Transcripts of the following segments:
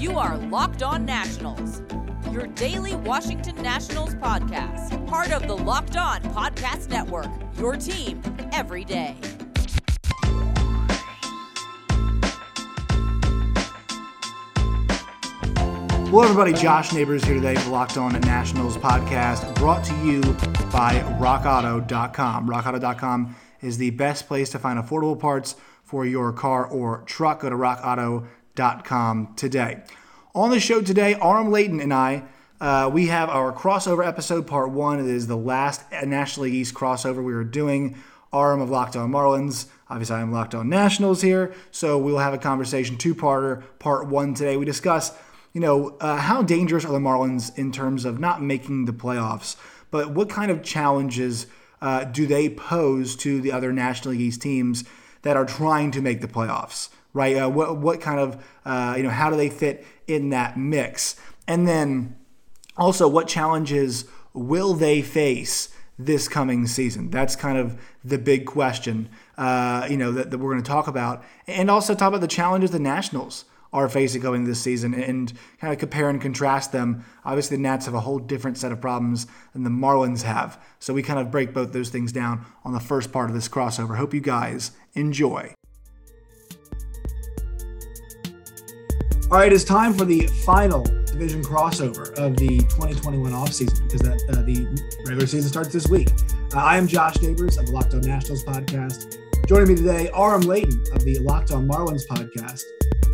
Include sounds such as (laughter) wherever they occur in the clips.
You are Locked On Nationals, your daily Washington Nationals podcast, part of the Locked On Podcast Network, your team every day. Hello, everybody. Josh Neighbors here today for Locked On Nationals podcast, brought to you by RockAuto.com. RockAuto.com is the best place to find affordable parts for your car or truck. Go to RockAuto.com today. On the show today, Aram Leighton and I, uh, we have our crossover episode, part one. It is the last National League East crossover we are doing. Aram of Locked On Marlins. Obviously, I'm Locked On Nationals here, so we'll have a conversation two-parter, part one today. We discuss you know, uh, how dangerous are the Marlins in terms of not making the playoffs, but what kind of challenges uh, do they pose to the other National League East teams that are trying to make the playoffs, right? Uh, what, what kind of, uh, you know, how do they fit in that mix? And then also, what challenges will they face this coming season? That's kind of the big question, uh, you know, that, that we're going to talk about. And also talk about the challenges the Nationals are facing going this season and kind of compare and contrast them. Obviously, the Nats have a whole different set of problems than the Marlins have. So we kind of break both those things down on the first part of this crossover. Hope you guys enjoy. All right, it's time for the final division crossover of the 2021 offseason because that, uh, the regular season starts this week. Uh, I am Josh Neighbors of the Locked On Nationals podcast. Joining me today, Aram Leighton of the Locked On Marlins podcast.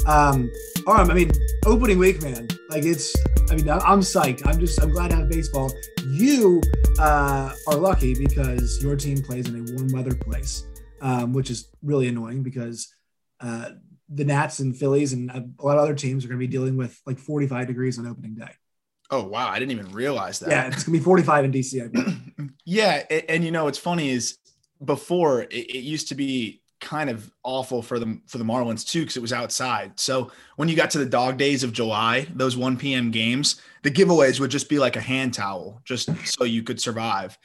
Um, right, I mean, opening week, man. Like it's, I mean, I'm psyched. I'm just, I'm glad to have baseball. You uh, are lucky because your team plays in a warm weather place, um, which is really annoying because uh, the Nats and Phillies and a lot of other teams are going to be dealing with like 45 degrees on opening day. Oh wow, I didn't even realize that. Yeah, it's gonna be 45 in DC. (clears throat) yeah, and, and, you know what's funny is before it, it used to be kind of awful for the for the Marlins too because it was outside. So when you got to the dog days of July, those 1 p.m. games, the giveaways would just be like a hand towel, just so you could survive.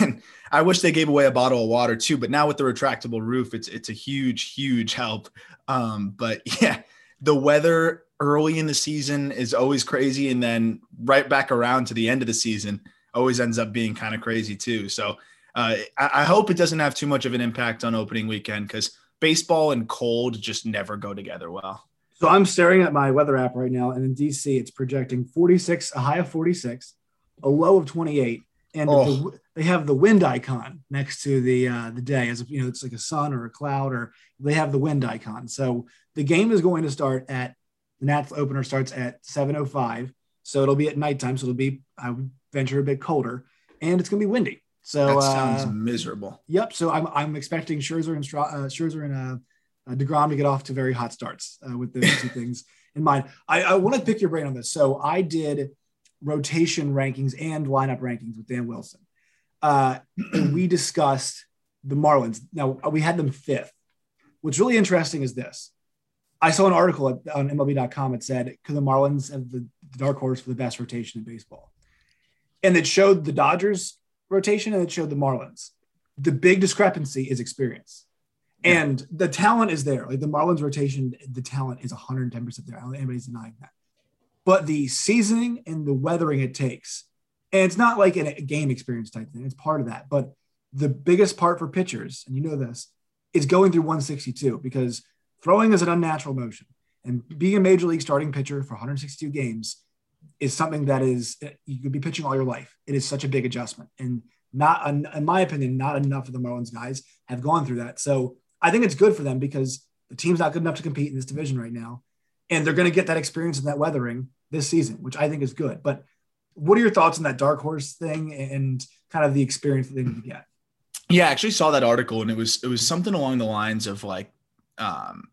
And I wish they gave away a bottle of water too, but now with the retractable roof, it's it's a huge, huge help. Um, but (laughs) yeah, the weather early in the season is always crazy, and then right back around to the end of the season always ends up being kind of crazy too. So uh, I, I hope it doesn't have too much of an impact on opening weekend because baseball and cold just never go together well. So I'm staring at my weather app right now, and in DC, it's projecting 46, a high of 46, a low of 28, and oh. the, they have the wind icon next to the uh, the day, as if you know it's like a sun or a cloud, or they have the wind icon. So the game is going to start at the Nats opener starts at 7:05, so it'll be at nighttime, so it'll be I would venture a bit colder, and it's going to be windy. So that sounds uh, miserable. Yep. So I'm I'm expecting Scherzer and Stra- uh, Scherzer and uh, uh, Degrom to get off to very hot starts uh, with those two (laughs) things in mind. I, I want to pick your brain on this. So I did rotation rankings and lineup rankings with Dan Wilson, uh, (clears throat) we discussed the Marlins. Now we had them fifth. What's really interesting is this. I saw an article at, on MLB.com. It said, "Could the Marlins have the, the dark horse for the best rotation in baseball?" And it showed the Dodgers rotation and it showed the Marlins. The big discrepancy is experience. Yeah. And the talent is there. Like the Marlins rotation, the talent is 110% there. I don't think anybody's denying that. But the seasoning and the weathering it takes, and it's not like a game experience type thing, it's part of that. But the biggest part for pitchers, and you know this, is going through 162 because throwing is an unnatural motion. And being a major league starting pitcher for 162 games is something that is you could be pitching all your life. It is such a big adjustment, and not in my opinion, not enough of the Marlins guys have gone through that. So I think it's good for them because the team's not good enough to compete in this division right now, and they're going to get that experience and that weathering this season, which I think is good. But what are your thoughts on that dark horse thing and kind of the experience that they need to get? Yeah, I actually saw that article, and it was it was something along the lines of like. Um,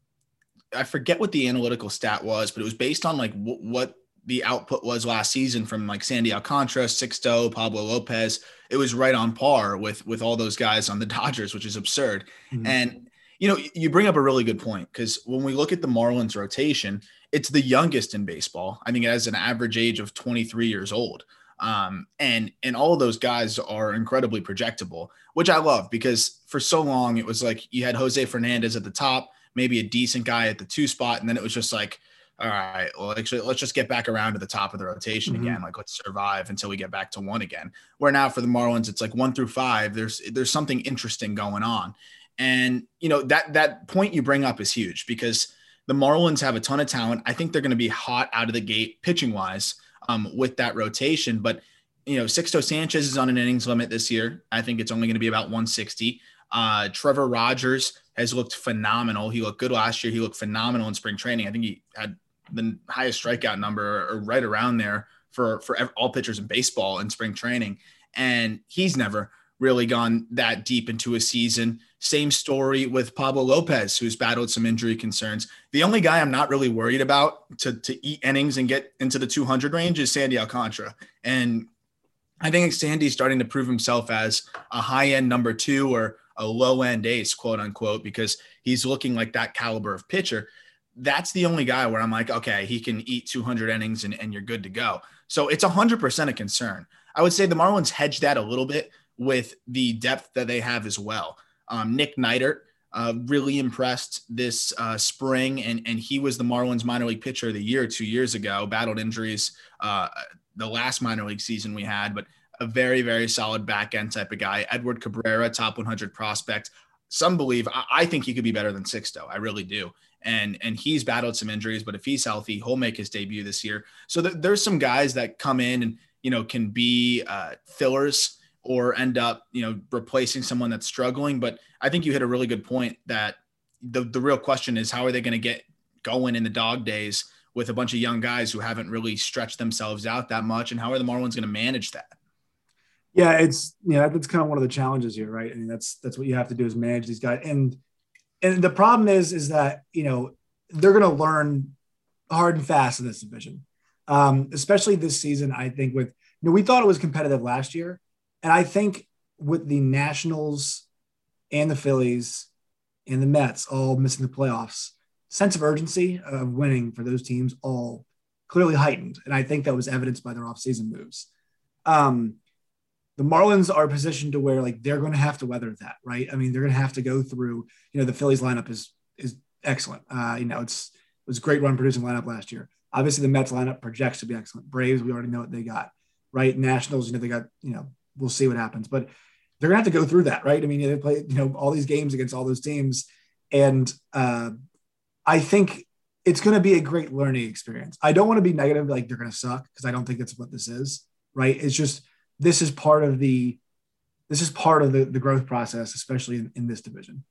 I forget what the analytical stat was, but it was based on like w- what the output was last season from like Sandy Alcantara, Sixto, Pablo Lopez, it was right on par with with all those guys on the (laughs) Dodgers, which is absurd. Mm-hmm. And you know, you bring up a really good point because when we look at the Marlins rotation, it's the youngest in baseball. I think it has an average age of 23 years old. Um, and and all of those guys are incredibly projectable, which I love because for so long it was like you had Jose Fernandez at the top, maybe a decent guy at the two spot, and then it was just like all right, well, actually, let's just get back around to the top of the rotation mm-hmm. again. Like, let's survive until we get back to one again. Where now for the Marlins, it's like one through five. There's there's something interesting going on, and you know that that point you bring up is huge because the Marlins have a ton of talent. I think they're going to be hot out of the gate pitching wise um, with that rotation, but you know, Sixto Sanchez is on an innings limit this year. I think it's only going to be about 160. Uh, Trevor Rogers has looked phenomenal. He looked good last year. He looked phenomenal in spring training. I think he had the highest strikeout number or right around there for for all pitchers in baseball in spring training and he's never really gone that deep into a season same story with Pablo Lopez who's battled some injury concerns the only guy I'm not really worried about to to eat innings and get into the 200 range is Sandy Alcantara and I think Sandy's starting to prove himself as a high end number 2 or a low end ace quote unquote because he's looking like that caliber of pitcher that's the only guy where I'm like, okay, he can eat 200 innings and, and you're good to go. So it's 100% a concern. I would say the Marlins hedge that a little bit with the depth that they have as well. Um, Nick Neidert uh, really impressed this uh, spring, and, and he was the Marlins minor league pitcher of the year two years ago, battled injuries uh, the last minor league season we had, but a very, very solid back end type of guy. Edward Cabrera, top 100 prospect. Some believe, I, I think he could be better than Sixto. I really do and and he's battled some injuries, but if he's healthy, he'll make his debut this year. So th- there's some guys that come in and you know can be uh, fillers or end up you know replacing someone that's struggling. But I think you hit a really good point that the the real question is how are they going to get going in the dog days with a bunch of young guys who haven't really stretched themselves out that much, and how are the Marlins going to manage that? Yeah, it's yeah, that's kind of one of the challenges here, right? I mean, that's that's what you have to do is manage these guys and and the problem is, is that you know they're going to learn hard and fast in this division, um, especially this season. I think with you know we thought it was competitive last year, and I think with the Nationals and the Phillies and the Mets all missing the playoffs, sense of urgency of winning for those teams all clearly heightened, and I think that was evidenced by their offseason moves. Um, the Marlins are positioned to where like they're going to have to weather that, right? I mean, they're going to have to go through. You know, the Phillies lineup is is excellent. Uh, you know, it's it was a great run producing lineup last year. Obviously, the Mets lineup projects to be excellent. Braves, we already know what they got, right? Nationals, you know, they got. You know, we'll see what happens, but they're to have to go through that, right? I mean, they play you know all these games against all those teams, and uh, I think it's to be a great learning experience. I don't want to be negative, like they're to suck, because I don't think that's what this is, right? It's just this is part of the this is part of the, the growth process, especially in, in this division.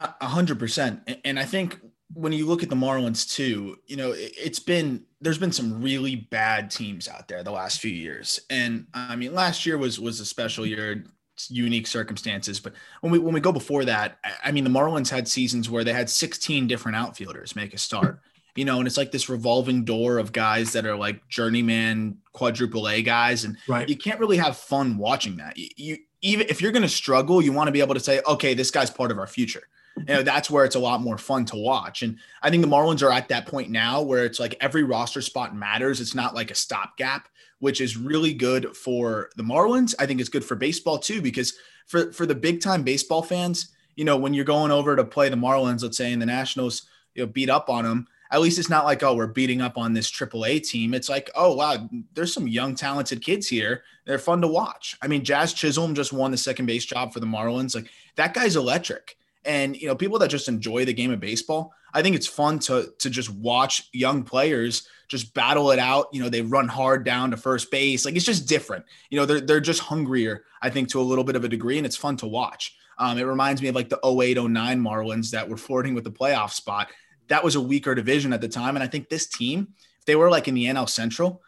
A hundred percent. And I think when you look at the Marlins too, you know, it's been there's been some really bad teams out there the last few years. And I mean, last year was was a special year, unique circumstances. But when we when we go before that, I mean, the Marlins had seasons where they had 16 different outfielders make a start you know, and it's like this revolving door of guys that are like journeyman quadruple A guys, and right. you can't really have fun watching that. You, you even if you're going to struggle, you want to be able to say, okay, this guy's part of our future. You know, that's where it's a lot more fun to watch. And I think the Marlins are at that point now where it's like every roster spot matters. It's not like a stopgap, which is really good for the Marlins. I think it's good for baseball too, because for for the big time baseball fans, you know, when you're going over to play the Marlins, let's say, in the Nationals, you know, beat up on them at least it's not like, oh, we're beating up on this AAA team. It's like, oh, wow, there's some young, talented kids here. They're fun to watch. I mean, Jazz Chisholm just won the second base job for the Marlins. Like, that guy's electric. And, you know, people that just enjoy the game of baseball, I think it's fun to, to just watch young players just battle it out. You know, they run hard down to first base. Like, it's just different. You know, they're, they're just hungrier, I think, to a little bit of a degree, and it's fun to watch. Um, it reminds me of like the 08 09 Marlins that were flirting with the playoff spot that was a weaker division at the time. And I think this team, if they were like in the NL Central,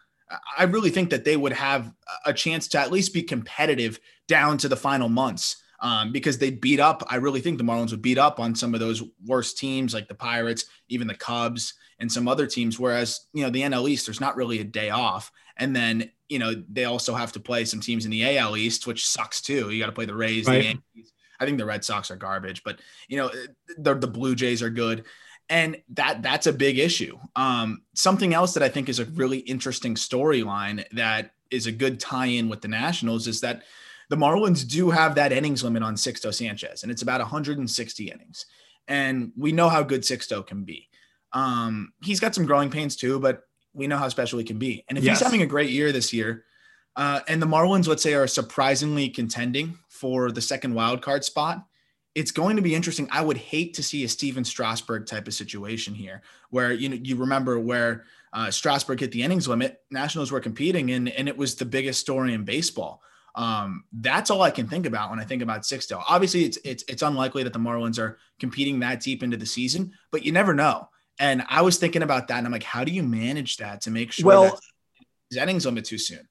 I really think that they would have a chance to at least be competitive down to the final months um, because they beat up. I really think the Marlins would beat up on some of those worst teams like the Pirates, even the Cubs, and some other teams. Whereas, you know, the NL East, there's not really a day off. And then, you know, they also have to play some teams in the AL East, which sucks too. You got to play the Rays, right. the Yankees. I think the Red Sox are garbage, but, you know, the, the Blue Jays are good and that that's a big issue. Um, something else that I think is a really interesting storyline that is a good tie-in with the Nationals is that the Marlins do have that innings limit on Sixto Sanchez, and it's about 160 innings. And we know how good Sixto can be. Um, he's got some growing pains too, but we know how special he can be. And if Yes. he's having a great year this year, uh, and the Marlins, let's say, are surprisingly contending for the second wild card spot, it's going to be interesting. I would hate to see a Stephen Strasburg type of situation here, where you know you remember where uh, Strasburg hit the innings limit, Nationals were competing, and and it was the biggest story in baseball. Um, that's all I can think about when I think about Sixdale. Obviously, it's it's it's unlikely that the Marlins are competing that deep into the season, but you never know. And I was thinking about that, and I'm like, how do you manage that to make sure Well- that innings limit too soon?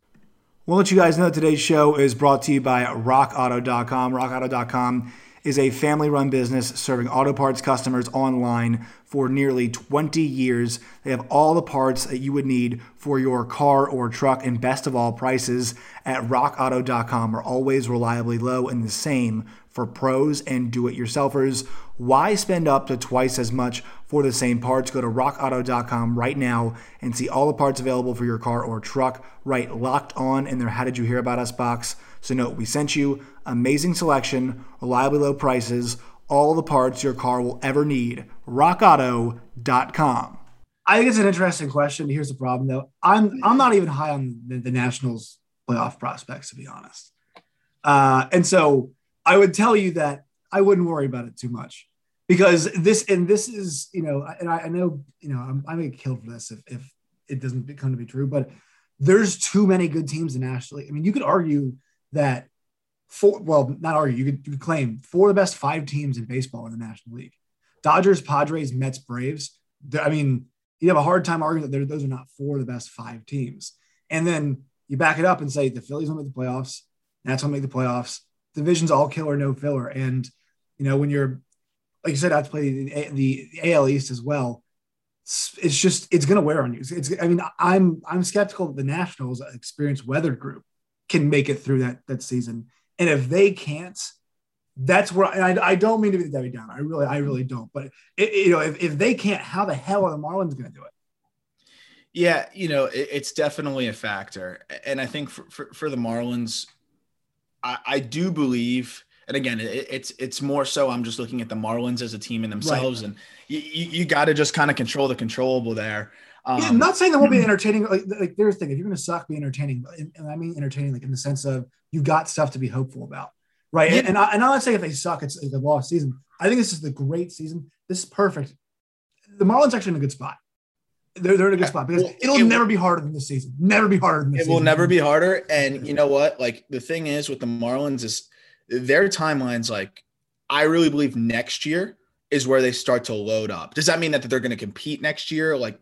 We'll let you guys know today's show is brought to you by RockAuto.com. RockAuto.com is a family run business serving auto parts customers online for nearly 20 years. They have all the parts that you would need for your car or truck, and best of all, prices at RockAuto.com are always reliably low and the same for pros and do it yourselfers. Why spend up to twice as much for the same parts? Go to rockauto.com right now and see all the parts available for your car or truck. Right, locked on in their How Did You Hear About Us box. So, note, we sent you amazing selection, reliably low prices, all the parts your car will ever need. RockAuto.com. I think it's an interesting question. Here's the problem, though. I'm I'm not even high on the, the Nationals playoff prospects, to be honest. Uh, and so I would tell you that I wouldn't worry about it too much because this and this is you know and I, I know you know I'm, I'm gonna get killed for this if, if it doesn't become to be true but there's too many good teams in National League. I mean you could argue that four well not argue you could, you could claim four of the best five teams in baseball in the National League. Dodgers Padres Mets Braves. I mean you have a hard time arguing that those are not four of the best five teams. And then you back it up and say the Phillies won't make the playoffs. Nats will make the playoffs. Division's all killer no filler. And you know when you're like you said, I have to play the, the AL East as well. It's, just it's going to wear on you. It's, I mean I'm I'm skeptical that the Nationals, experience weathered group, can make it through that that season. And if they can't, that's where and I, I don't mean to be the Debbie Downer. I really I really don't. But it, you know if, if they can't, how the hell are the Marlins going to do it? Yeah, you know, it, it's definitely a factor. And I think for, for, for the Marlins, I, I do believe, and again, it, it's it's more so I'm just looking at the Marlins as a team in themselves, and you, you, you got to just kind of control the controllable there. Um, yeah, I'm not saying that won't be (clears throat) entertaining. Like, like there's the thing, if you're going to suck, be entertaining. And, and I mean entertaining, like in the sense of you've got stuff to be hopeful about, right? Yeah. And, and, I, and I'm not saying if they suck, it's, it's a lost season. I think this is the great season. This is perfect. The Marlins actually in a good spot. They're, they're in a good spot because Well, it'll it- never be harder than this season. Never be harder than this it season. will never be harder. And you know what? Like the thing is with the Marlins is their timelines. Like I really believe next year is where they start to load up. Does that mean that they're going to compete next year? Like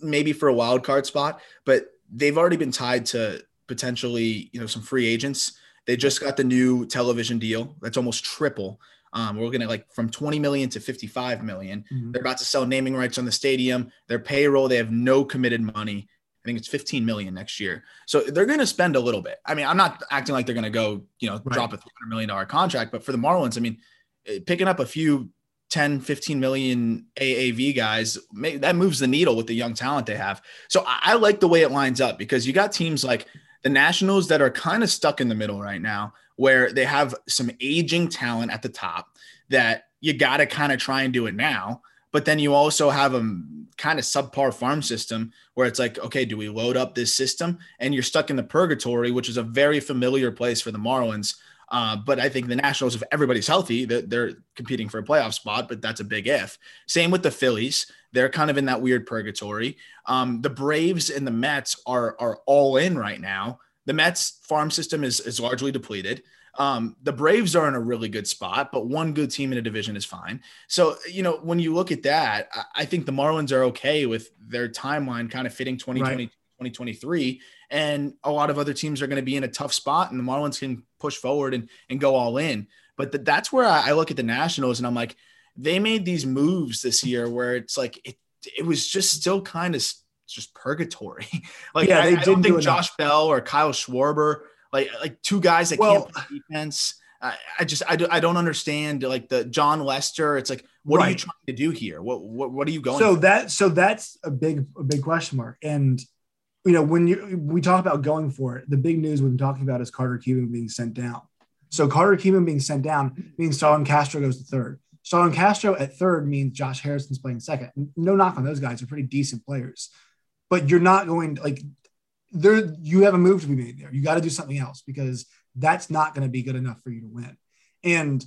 maybe for a wild card spot, but they've already been tied to potentially you know some free agents. They just got the new television deal that's almost triple. Um, we're gonna like from 20 million to 55 million. Mhm. They're about to sell naming rights on the stadium. Their payroll, they have no committed money. I think it's 15 million next year. So they're going to spend a little bit. I mean, I'm not acting like they're going to go, you know, Right. drop a 300 million dollar contract, but for the Marlins, I mean, eh, picking up a few 10, 15 million AAV guys, that moves the needle with the young talent they have. So I, like the way it lines up because you got teams like the Nationals that are kind of stuck in the middle right now, where they have some aging talent at the top that you got to kind of try and do it now. But then you also have a kind of subpar farm system where it's like, okay, do we load up this system? And you're stuck in the purgatory, which is a very familiar place for the Marlins. Uh, but I think the Nationals, if everybody's healthy, that they're competing for a playoff spot, but that's a big if. Same with the Phillies; they're kind of in that weird purgatory. Um, the Braves and the Mets are are all in right now. The Mets farm system is is largely depleted. Um, the Braves are in a really good spot, but one good team in a division is fine. So, you know, when you look at that, I, I think the Marlins are okay with their timeline kind of fitting 2020, 2023. And a lot of other teams are going to be in a tough spot, and the Marlins can push forward and, and go all in. But th- that's where I, I look at the Nationals and I'm like, they made these moves this year where it's like, it, it was just still kind of just purgatory. (laughs) like, Yeah, I, they I didn't don't think enough. Josh Bell or Kyle Schwarber, like, like two guys that Well- can't play defense. I, I just I, do, I don't understand like the Jon Lester. It's like what are you trying to do here? What what, what are you going? so for? that so that's a big a big question mark and you know when you we talk about going for it the big news we've been talking about is carter kieboom being sent down so carter kieboom being sent down means Starlin castro goes to third Starlin Castro at third means Josh Harrison's playing second. No knock on those guys; they're pretty decent players, but you're not going like there. You have a move to be made there. You got to do something else because that's not going to be good enough for you to win. And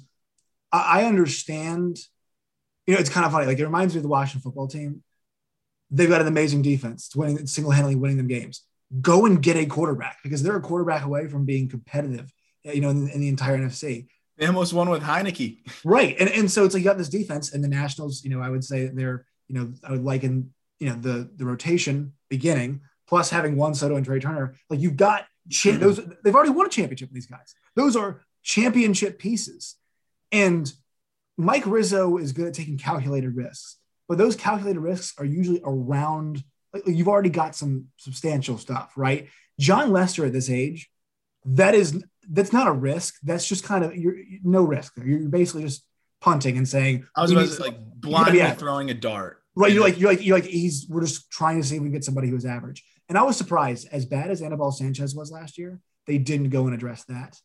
I, I understand. You know, it's kind of funny. Like it reminds me of the Washington football team. They've got an amazing defense, winning single-handedly winning them games. Go and get a quarterback because they're a quarterback away from being competitive. You know, in, in the entire NFC they almost won with Heinicke. (laughs) Right. And, and so it's like you got this defense and the Nationals, you know, I would say they're, you know, I would liken, you know, the the rotation beginning plus having one Soto and Trea Turner. Like you've got cha- mm-hmm. those, they've already won a championship with these guys. Those are championship pieces. And Mike Rizzo is good at taking calculated risks, but those calculated risks are usually around, like you've already got some substantial stuff, right? Jon Lester at this age, that is that's not a risk. That's just kind of you're no risk. You're basically just punting and saying I was about to like (laughs) blindly yeah. throwing a dart. Right. You're like you're like you're like he's we're just trying to see if we can get somebody who's average. And I was surprised, as bad as Anibal Sanchez was last year, they didn't go and address that.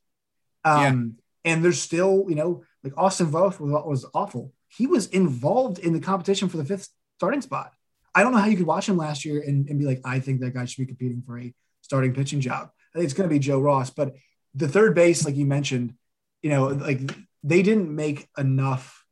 Um, yeah. and there's still, you know, like Austin Voth was, was awful. He was involved in the competition for the fifth starting spot. I don't know how you could watch him last year and, and be like, I think that guy should be competing for a starting pitching job. I think it's going to be Joe Ross, but the third base, like you mentioned, you know, like they didn't make enough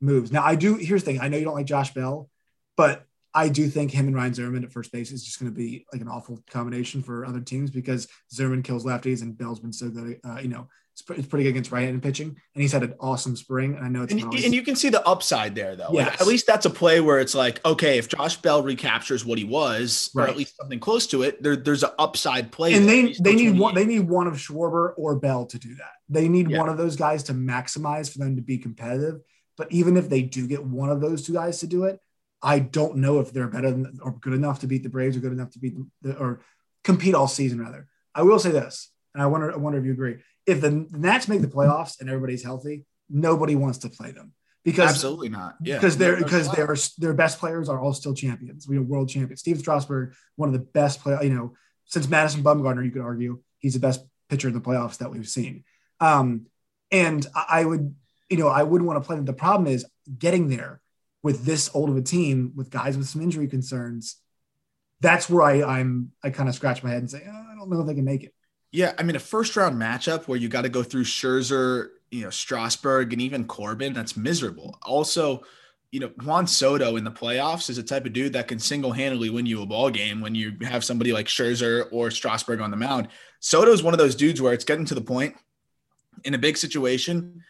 moves. Now I do. Here's the thing: I know you don't like Josh Bell, but I do think him and Ryan Zimmerman at first base is just going to be like an awful combination for other teams because Zimmerman kills lefties and Bell's been so good. Uh, you know, it's, pretty good against right-handed pitching, and he's had an awesome spring. And I know it's and, always... and you can see the upside there, though. Yes. Like, at least that's a play where it's like, okay, if Josh Bell recaptures what he was, right. or at least something close to it, there, there's an upside play. And they they need one. They need one of Schwarber or Bell to do that. They need yeah. one of those guys to maximize for them to be competitive. But even if they do get one of those two guys to do it, I don't know if they're better than or good enough to beat the Braves or good enough to beat the, or compete all season. Rather, I will say this, and I wonder I wonder if you agree if the Nats make the playoffs and everybody's healthy, nobody wants to play them because absolutely not. Yeah, because they're because their their best players are all still champions. We are world champions. Steve Strasburg, one of the best play, you know, since Madison Bumgarner, you could argue he's the best pitcher in the playoffs that we've seen. Um, and I would, you know, I wouldn't want to play them. The problem is getting there with this old of a team with guys with some injury concerns. That's where I, I'm I kind of scratch my head and say, oh, I don't know if they can make it. Yeah, I mean a first round matchup where you got to go through Scherzer, you know, Strasburg, and even Corbin. That's miserable. Also, you know, Juan Soto in the playoffs is a type of dude that can single handedly win you a ball game when you have somebody like Scherzer or Strasburg on the mound. Soto is one of those dudes where it's getting to the point in a big situation.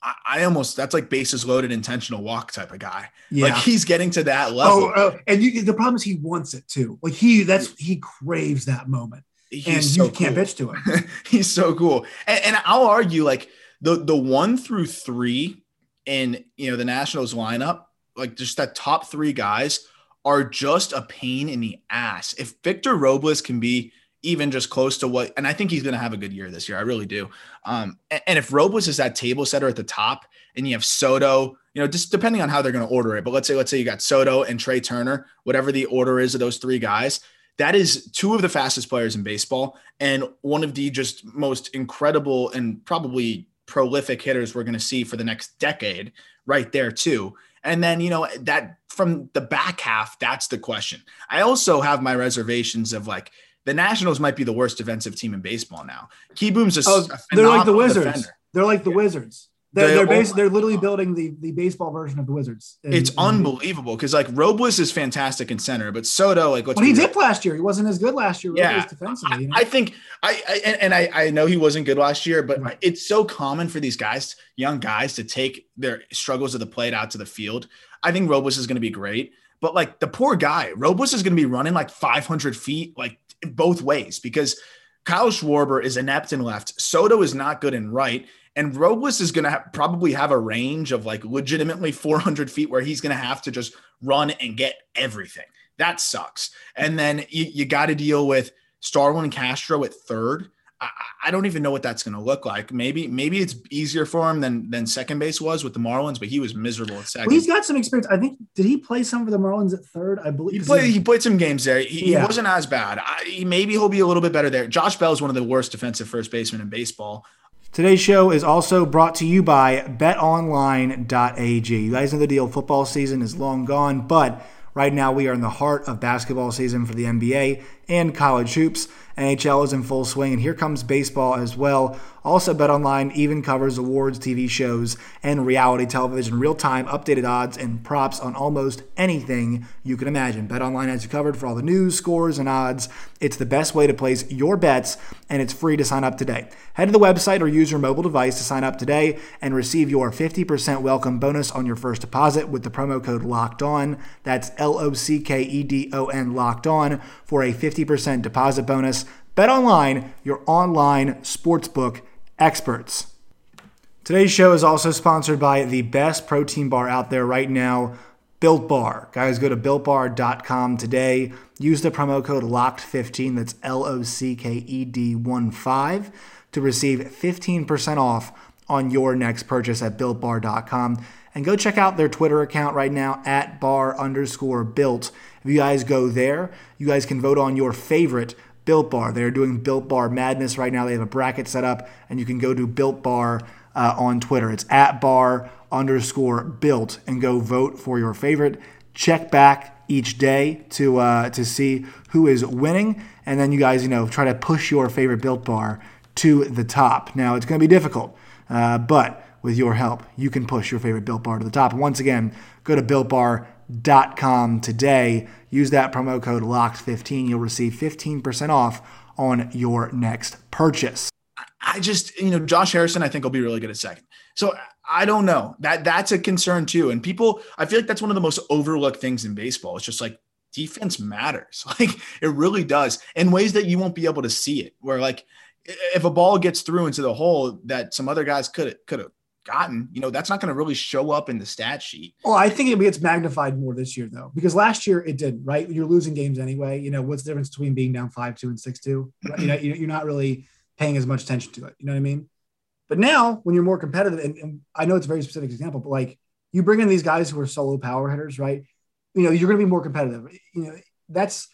I, I almost that's like bases loaded intentional walk type of guy. Yeah. Like he's getting to that level. Oh, uh, and you, the problem is he wants it too. Like he that's he craves that moment. He's and so you can't bitch to him. (laughs) he's so cool. And, and I'll argue like the the one through three in you know the Nationals lineup, like just that top three guys are just a pain in the ass. If Victor Robles can be even just close to what, and I think he's going to have a good year this year. I really do. Um, and, and, if Robles is that table setter at the top, and you have Soto, you know, just depending on how they're going to order it, but let's say let's say you got Soto and Trea Turner, whatever the order is of those three guys, that is two of the fastest players in baseball and one of the just most incredible and probably prolific hitters we're going to see for the next decade right there too. And then you know that from the back half that's the question. I also have my reservations of like the nationals might be the worst defensive team in baseball now. Kieboom's a, oh, a they're like the wizards. defender. they're like the yeah. wizards they're they're, bas- they're literally building the, the baseball version of the Wizards. In, it's in unbelievable because like Robles is fantastic in center, but Soto like what he did last year. He wasn't as good last year. Yeah, defensively. You know? I, I, think I, I, and I I know he wasn't good last year, but right. it's so common for these guys, young guys, to take their struggles of the plate out to the field. I think Robles is going to be great, but like the poor guy, Robles is going to be running like 500 feet like both ways because. Kyle Schwarber is inept in left. Soto is not good in right. And Robles is going to ha- probably have a range of like legitimately 400 feet where he's going to have to just run and get everything. That sucks. And then you, you got to deal with Starlin Castro at third. I, I don't even know what that's going to look like. Maybe maybe it's easier for him than than second base was with the Marlins, but he was miserable at second. Well, he's got some experience. I think did he play some for the Marlins at third? I believe he played. He played some games there. He, yeah. he wasn't as bad. I, maybe he'll be a little bit better there. Josh Bell is one of the worst defensive first basemen in baseball. Today's show is also brought to you by betonline.ag. You guys know the deal. Football season is long gone, but right now we are in the heart of basketball season for the NBA and college hoops. NHL is in full swing, and here comes baseball as well. Also, BetOnline even covers awards, TV shows, and reality television, real time updated odds and props on almost anything you can imagine. BetOnline has you covered for all the news, scores, and odds. It's the best way to place your bets, and it's free to sign up today. Head to the website or use your mobile device to sign up today and receive your 50% welcome bonus on your first deposit with the promo code LOCKED ON. That's L O C K E D O N LOCKED ON for a 50% deposit bonus. Bet online, your online sportsbook experts. Today's show is also sponsored by the best protein bar out there right now, Built Bar. Guys, go to builtbar.com today. Use the promo code LOCKED15, that's L O C K E D 1 5, to receive 15% off on your next purchase at builtbar.com. And go check out their Twitter account right now at bar underscore built. If you guys go there, you guys can vote on your favorite Built Bar. They're doing Built Bar Madness right now. They have a bracket set up, and you can go to Built Bar uh, on Twitter. It's at bar underscore built, and go vote for your favorite. Check back each day to uh, to see who is winning, and then you guys, you know, try to push your favorite Built Bar to the top. Now it's going to be difficult, uh, but with your help, you can push your favorite Built Bar to the top. once again, go to builtbar.com today Use that promo code LOCKED15. You'll receive 15% off on your next purchase. I just, you know, Josh Harrison, I think will be really good at second. So I don't know. That that's a concern too. And people, I feel like that's one of the most overlooked things in baseball. It's just like defense matters. (laughs) Like it really does in ways that you won't be able to see it. Where like if a ball gets through into the hole that some other guys could could have gotten, you know, that's not going to really show up in the stat sheet. Well, I think it gets magnified more this year, though, because last year it didn't, right? You're losing games anyway. You know, what's the difference between being down 5 2 and 6 2? You know, you're not really paying as much attention to it. You know what I mean? But now, when you're more competitive, and, and I know it's a very specific example, but like you bring in these guys who are solo power hitters, right? You know, you're going to be more competitive. You know, that's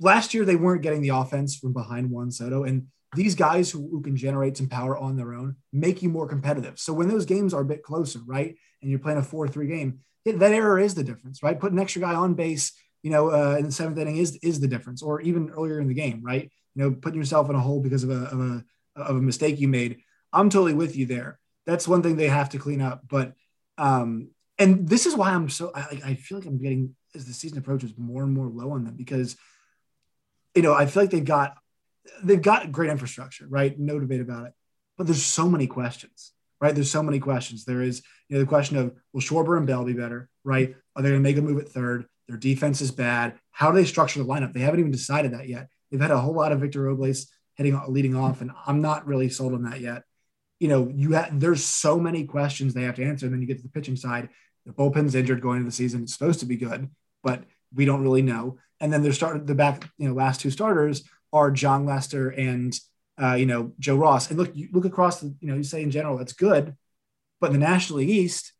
last year they weren't getting the offense from behind Juan Soto. And these guys who, who, can generate some power on their own make you more competitive. So when those games are a bit closer, right, and you're playing a four-three game, that error is the difference, right? Put an extra guy on base, you know, uh, in the seventh inning is is the difference, or even earlier in the game, right? You know, putting yourself in a hole because of a of a of a mistake you made. I'm totally with you there. That's one thing they have to clean up. But um, and this is why I'm so I, I feel like I'm getting as the season approaches more and more low on them because you know I feel like they've got they've got great infrastructure, right? No debate about it. But there's so many questions, right? There's so many questions. There is, you know, the question of will Schwarber and Bell be better, right? Are they going to make a move at third? Their defense is bad. How do they structure the lineup? They haven't even decided that yet. They've had a whole lot of Victor Robles hitting leading off, and I'm not really sold on that yet. You know, you have there's so many questions they have to answer, and then you get to the pitching side. The bullpen's injured going into the season. It's supposed to be good, but we don't really know. And then they're starting the back, you know, last two starters are Jon Lester and uh, you know Joe Ross. And look, you look across the, you know, you say in general that's good, but in the National League East,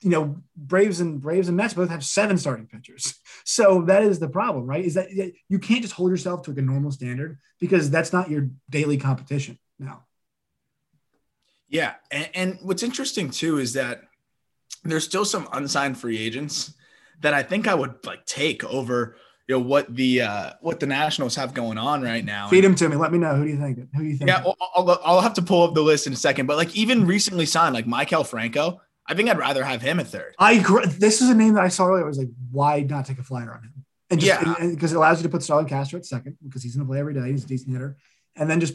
you know, Braves and Braves and Mets both have seven starting pitchers. (laughs) So that is the problem, right? Is that you can't just hold yourself to like a normal standard because that's not your daily competition now. Yeah, and, and what's interesting too is that there's still some unsigned free agents that I think I would like take over you know what the uh what the Nationals have going on right now. Feed him to me. Let me know who do you think. Who do you think? Yeah, I'll, I'll, I'll have to pull up the list in a second. But like even recently signed, like Maikel Franco, I think I'd rather have him at third. I agree. This is a name that I saw earlier. I was like, why not take a flyer on him? And just, yeah, because it allows you to put Starlin Castro at second because he's going to play every day. He's a decent hitter, and then just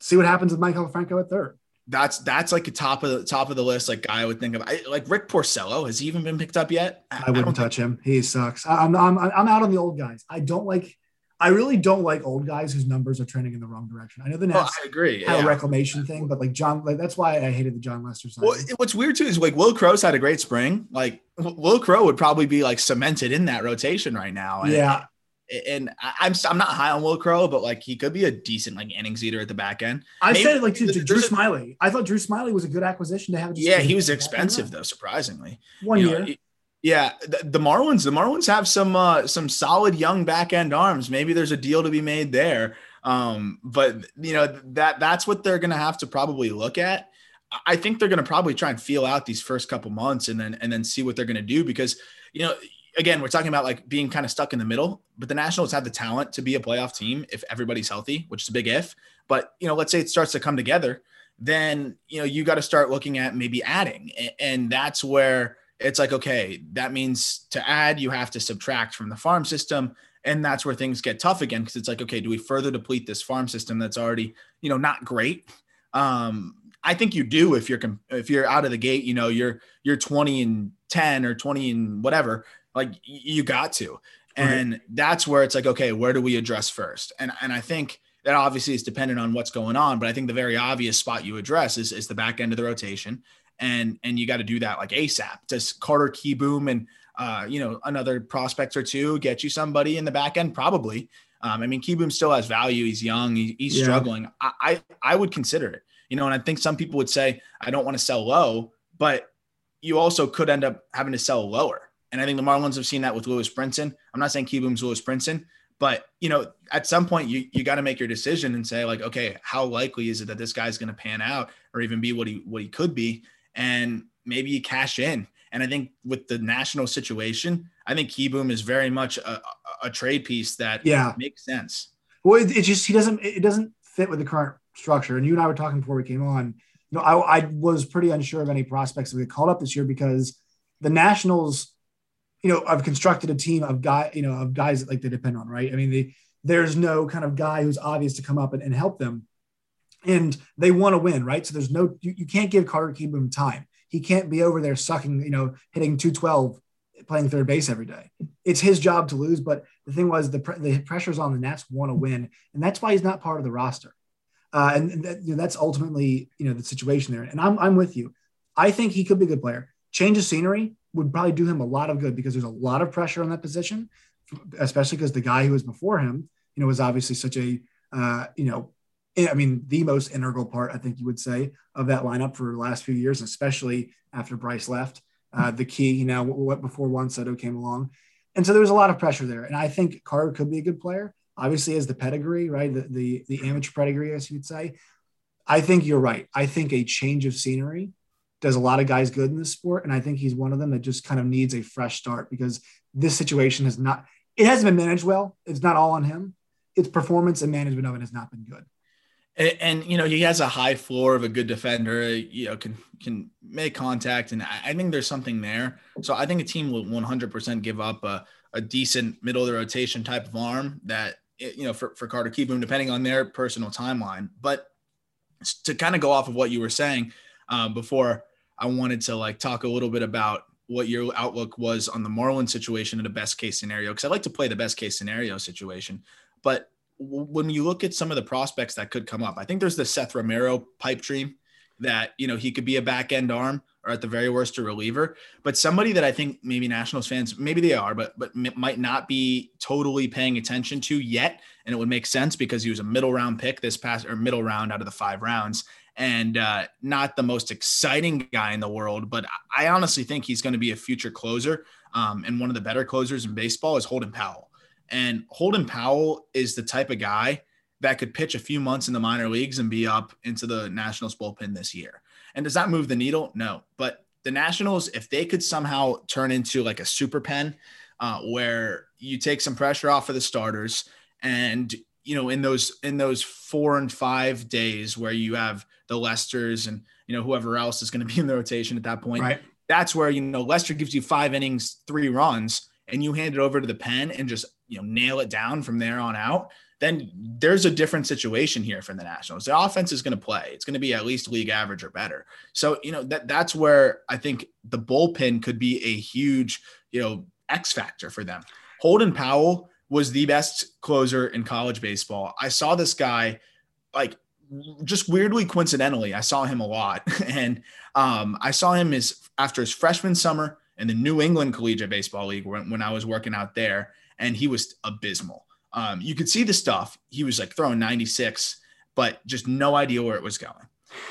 see what happens with Maikel Franco at third that's that's like a top of the top of the list. Like guy I would think of, I, like Rick Porcello. Has he even been picked up yet? I, I wouldn't touch him. He sucks. I'm, I'm I'm out on the old guys. I don't like. I really don't like old guys whose numbers are trending in the wrong direction. I know the Nats oh, I agree. had yeah. a reclamation thing, but like Jon, like that's why I hated the Jon Lester side. Well, what's weird too is like Will Crowe's had a great spring. Like Will Crowe would probably be like cemented in that rotation right now. And, yeah, and I'm I'm not high on Will Crowe, but like he could be a decent like innings eater at the back end. I Maybe, said it like to, to Drew Smyly. I thought Drew Smyly was a good acquisition to have. Yeah, he was expensive though, surprisingly. One you year. Know, yeah, the, the, Marlins, the Marlins have some uh, some solid young back end arms. Maybe there's a deal to be made there. Um, but you know that that's what they're going to have to probably look at. I think they're going to probably try and feel out these first couple months and then and then see what they're going to do because you know again we're talking about like being kind of stuck in the middle, but the Nationals have the talent to be a playoff team if everybody's healthy, which is a big if. But you know, let's say it starts to come together, then you know you got to start looking at maybe adding, and that's where it's like okay, that means to add you have to subtract from the farm system. And that's where things get tough again because it's like okay do we further deplete this farm system that's already you know not great? Um i think you do if you're if you're out of the gate you know you're you're 20 and 10 or 20 and whatever like you got to and right. that's where it's like okay where do we address first and and i think that obviously is dependent on what's going on but i think the very obvious spot you address is, is the back end of the rotation and and you got to do that like asap does carter kieboom and uh, you know, another prospect or two, get you somebody in the back end, probably. Um, I mean, Kieboom still has value. He's young. He, he's yeah. struggling. I, I, I would consider it. You know, and I think some people would say I don't want to sell low, but you also could end up having to sell lower. And I think the Marlins have seen that with Lewis Brinson. I'm not saying Kieboom's Lewis Brinson, but you know, at some point you you got to make your decision and say like, okay, how likely is it that this guy's going to pan out or even be what he what he could be? And maybe you cash in. And I think with the national situation, I think Kieboom is very much a, a trade piece that yeah makes sense. Well, it, it, just he doesn't it doesn't fit with the current structure. And you and I were talking before we came on. You know, I, I was pretty unsure of any prospects that we called up this year because the Nationals, you know, I've constructed a team of guy, you know, of guys that like they depend on, right? I mean, they, there's no kind of guy who's obvious to come up and, and help them. And they want to win, right? So there's no, you, you can't give Carter Kieboom time. He can't be over there sucking, you know, hitting 212, playing third base every day. It's his job to lose. But the thing was, the, the pressure's on the Nats want to win. And that's why he's not part of the roster. Uh, and that, you know, that's ultimately, you know, the situation there. And I'm, I'm with you. I think he could be a good player. Change of scenery would probably do him a lot of good because there's a lot of pressure on that position, especially because the guy who was before him, you know, was obviously such a, uh, you know, I mean, the most integral part, I think you would say, of that lineup for the last few years, especially after Bryce left. Uh, the key, you know, what before Juan Soto came along. And so there was a lot of pressure there. And I think Carter could be a good player. Obviously, as the pedigree, right? The, the, the amateur pedigree, as you'd say. I think you're right. I think a change of scenery does a lot of guys good in this sport. And I think he's one of them that just kind of needs a fresh start because this situation has not, it hasn't been managed well. It's not all on him. Its performance and management of it has not been good. And, and, you know he has a high floor of a good defender. You know can can make contact, and I, think there's something there. So I think a team will 100% give up a, a decent middle of the rotation type of arm that you know for for Carter Kieboom, depending on their personal timeline. But to kind of go off of what you were saying uh, before, I wanted to like talk a little bit about what your outlook was on the Marlin situation in a best case scenario because I like to play the best case scenario situation. But when you look at some of the prospects that could come up, I think there's the Seth Romero pipe dream that you know he could be a back end arm or at the very worst a reliever. But somebody that I think maybe Nationals fans maybe they are, but but might not be totally paying attention to yet, and it would make sense because he was a middle round pick this past or middle round out of the five rounds. And uh, not the most exciting guy in the world, but I honestly think he's going to be a future closer um, and one of the better closers in baseball is Holden Powell. And Holden Powell is the type of guy that could pitch a few months in the minor leagues and be up into the Nationals bullpen this year. And does that move the needle? No. But the Nationals, if they could somehow turn into like a super pen uh, where you take some pressure off of the starters and you know in those in those four and five days where you have the Lesters and you know whoever else is going to be in the rotation at that point, right. that's where you know Lester gives you five innings, three runs, and you hand it over to the pen and just you know nail it down from there on out, then there's a different situation here for the Nationals. The offense is going to play. It's going to be at least league average or better. So, you know, that that's where I think the bullpen could be a huge, you know, X factor for them. Holden Powell was the best closer in college baseball. I saw this guy like just weirdly coincidentally, I saw him a lot. (laughs) And um, I saw him as after his freshman summer in the New England Collegiate Baseball League when, when I was working out there and he was abysmal. Um, you could see the stuff. He was like throwing 96, but just no idea where it was going.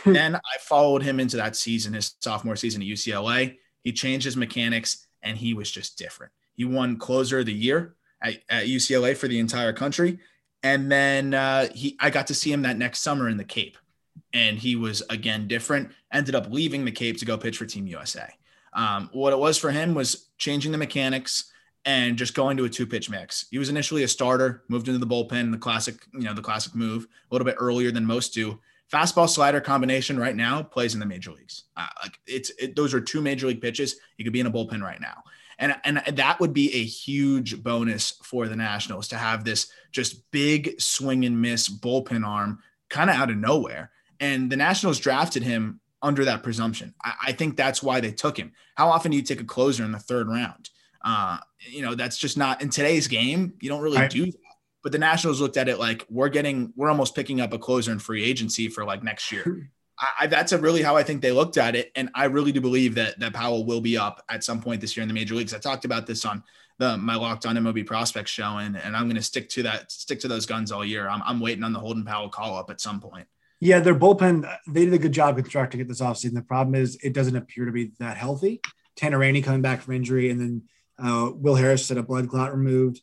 then I followed him into that season, his sophomore season at UCLA. He changed his mechanics and he was just different. He won closer of the year at, at UCLA for the entire country. And then uh, he, I got to see him that next summer in the Cape, and he was again different. Ended up leaving the Cape to go pitch for Team USA. Um, what it was for him was changing the mechanics and just going to a two pitch mix. He was initially a starter, moved into the bullpen, the classic, you know, the classic move a little bit earlier than most do. Fastball slider combination right now plays in the major leagues. Uh, like it's it, those are two major league pitches. You could be in a bullpen right now. And, and that would be a huge bonus for the Nationals to have this just big swing and miss bullpen arm kind of out of nowhere. And the Nationals drafted him under that presumption. I, I, think that's why they took him. How often do you take a closer in the third round? Uh, you know, that's just not in today's game. You don't really right. do that. But the Nationals looked at it like we're getting, we're almost picking up a closer in free agency for like next year. (laughs) I, that's really how I think they looked at it, and I really do believe that that Powell will be up at some point this year in the major leagues. I talked about this on the my locked on MLB prospects show, and, and I'm going to stick to that, stick to those guns all year. I'm, I'm waiting on the Holden Powell call up at some point. Yeah, their bullpen, they did a good job constructing it this offseason. The problem is it doesn't appear to be that healthy. Tanner Rainey coming back from injury, and then uh, Will Harris had a blood clot removed.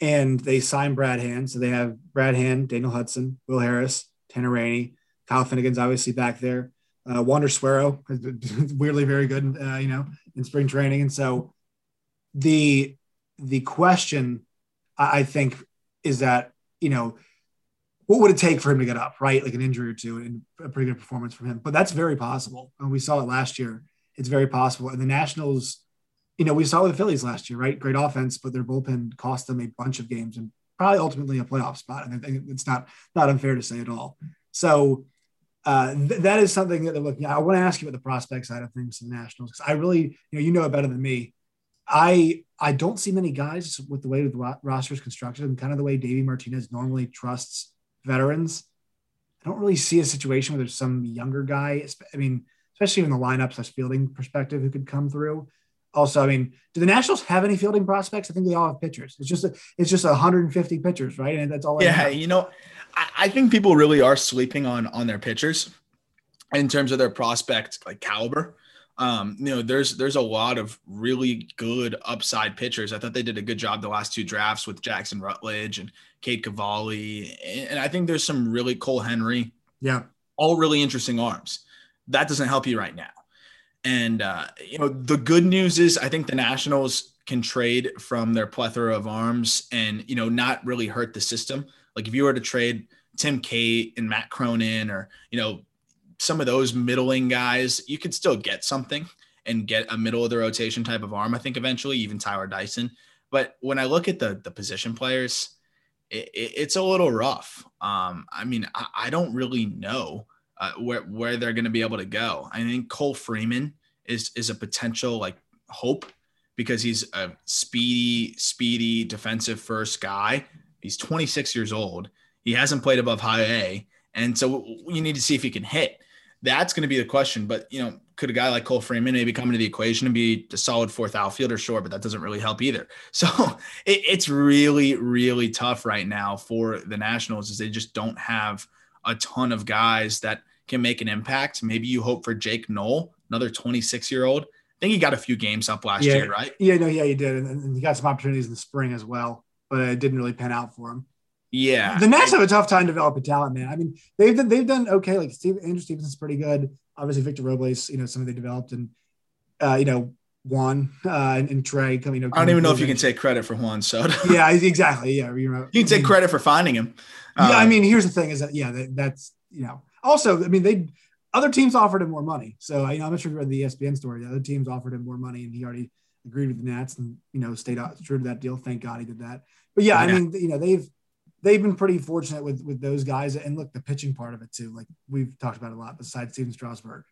And they signed Brad Hand. So they have Brad Hand, Daniel Hudson, Will Harris, Tanner Rainey. Kyle Finnegan's obviously back there. Uh, Wander Suero is (laughs) weirdly very good, uh, you know, in spring training. And so the the question I think is that, you know, what would it take for him to get up, right? Like an injury or two and a pretty good performance from him. But that's very possible. And we saw it last year. It's very possible. And the Nationals, you know, we saw with the Phillies last year, right? Great offense, but their bullpen cost them a bunch of games and probably ultimately a playoff spot. And it's not not unfair to say at all. So uh, th- that is something that they're looking at. I want to ask you about the prospect side of things in the Nationals because I really, you know, you know it better than me. I I don't see many guys with the way the ro- roster is constructed and kind of the way Davey Martinez normally trusts veterans. I don't really see a situation where there's some younger guy. I mean, especially in the lineup slash fielding perspective, who could come through. Also, I mean, do the Nationals have any fielding prospects? I think they all have pitchers. It's just a, it's just 150 pitchers, right? And that's all. Yeah, you know, I, I think people really are sleeping on on their pitchers in terms of their prospect like caliber. Um, you know, there's there's a lot of really good upside pitchers. I thought they did a good job the last two drafts with Jackson Rutledge and Cade Cavalli, and I think there's some really Cole Henry. Yeah, all really interesting arms. That doesn't help you right now. And uh, you know, the good news is I think the Nationals can trade from their plethora of arms and you know not really hurt the system. Like if you were to trade Tim Cate and Matt Cronin or you know some of those middling guys, you could still get something and get a middle of the rotation type of arm. I think eventually even Tyler Dyson. But when I look at the the position players, it, it, it's a little rough. Um, I mean, I, I don't really know uh, where where they're going to be able to go. I think Cole Freeman is is a potential like hope because he's a speedy, speedy defensive first guy. He's 26 years old. He hasn't played above high A, and so you need to see if he can hit. That's going to be the question. But you know, could a guy like Cole Freeman maybe come into the equation and be a solid fourth outfielder? Sure, but that doesn't really help either. (laughs) So it, it's really, really tough right now for the Nationals, is they just don't have a ton of guys that can make an impact. Maybe you hope for Jake Noll, another 26 year old. I think he got a few games up last yeah, year, right? Yeah, no, yeah, he did, and, and he got some opportunities in the spring as well, but it didn't really pan out for him. Yeah, the Nats have a tough time developing talent, man. I mean, they've done, they've done okay. Like Steve Andrew Stevenson's pretty good. Obviously, Victor Robles, you know, something they developed, and uh, you know, Juan uh, and, and Trea coming. You know, I don't even know if you can take credit for Juan Soto. (laughs) yeah, exactly. Yeah, you know, you can take credit for finding him. Yeah, I um, mean, here's the thing: is that yeah, that, that's you know, also, I mean, they other teams offered him more money. So you know, I'm not sure if you read the ESPN story. The other teams offered him more money, and he already agreed with the Nats and you know stayed out true to that deal. Thank God he did that. But yeah, yeah. I mean, you know, they've they've been pretty fortunate with with those guys. And look, the pitching part of it too. Like we've talked about a lot. Besides Stephen Strasburg,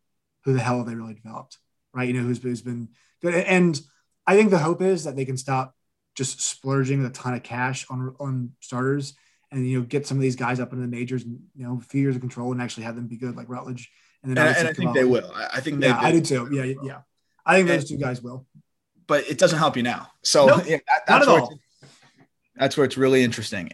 who the hell have they really developed? Right? You know, who's, who's been good. And I think the hope is that they can stop just splurging a ton of cash on on starters and you know get some of these guys up into the majors and you know a few years of control and actually have them be good like Rutledge. And, then and, and I think they will. I think yeah, I do too. Yeah, yeah. I think those two guys will. But it doesn't help you now. So nope, (laughs) yeah, that, at all. That's where it's really interesting.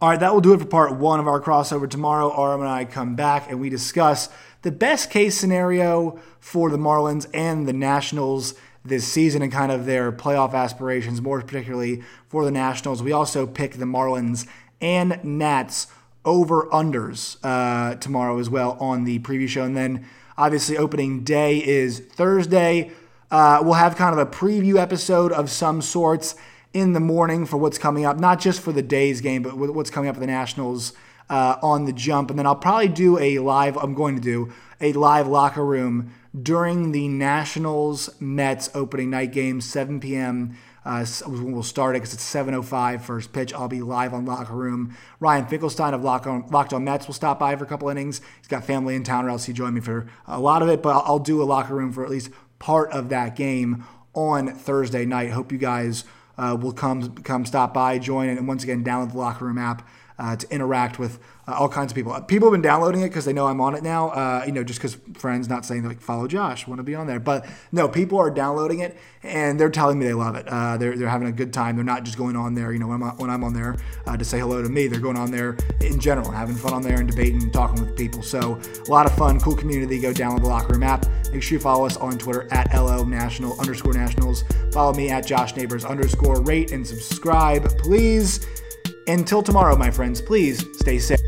All right, that will do it for part one of our crossover. Tomorrow, Aram and I come back and we discuss the best case scenario for the Marlins and the Nationals this season and kind of their playoff aspirations, more particularly for the Nationals. We also pick the Marlins and Nats over unders uh, tomorrow as well on the preview show. And then obviously, opening day is Thursday. Uh, we'll have kind of a preview episode of some sorts in the morning for what's coming up, not just for the day's game, but what's coming up for the Nationals uh, on the jump. And then I'll probably do a live, I'm going to do a live locker room during the Nationals Mets opening night game, 7 p.m. Uh, we'll start it because it's 7.05 first pitch. I'll be live on Locker Room. Ryan Finkelstein of Locked on, Locked on Mets will stop by for a couple innings. He's got family in town, or else he join me for a lot of it, but I'll do a Locker Room for at least part of that game on Thursday night. Hope you guys uh, will come come stop by, join, and once again download the Locker Room app uh, to interact with uh, all kinds of people. People have been downloading it because they know I'm on it now. Uh, you know, just because friends not saying like follow Josh, want to be on there, but no, people are downloading it and they're telling me they love it. Uh, they're they're having a good time. They're not just going on there. You know, when I'm, when I'm on there uh, to say hello to me, they're going on there in general, having fun on there and debating and talking with people. So a lot of fun, cool community. Go download the Locker Room app. Make sure you follow us on Twitter at lo national underscore nationals. Follow me at Josh Neighbors underscore rate and subscribe, please. Until tomorrow, my friends, please stay safe.